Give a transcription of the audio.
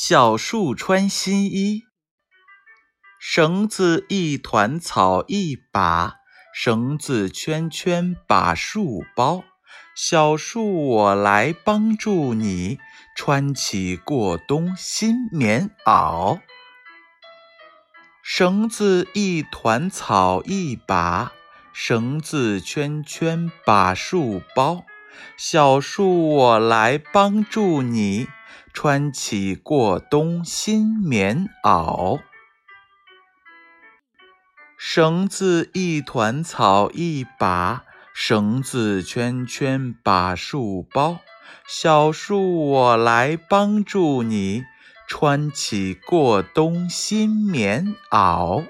小树穿新衣，绳子一团草一把，绳子圈圈把树包。小树我来帮助你，穿起过冬新棉袄。绳子一团草一把，绳子圈圈把树包。小树我来帮助你。穿起过冬新棉袄，绳子一团草一把，绳子圈圈把树包。小树我来帮助你，穿起过冬新棉袄。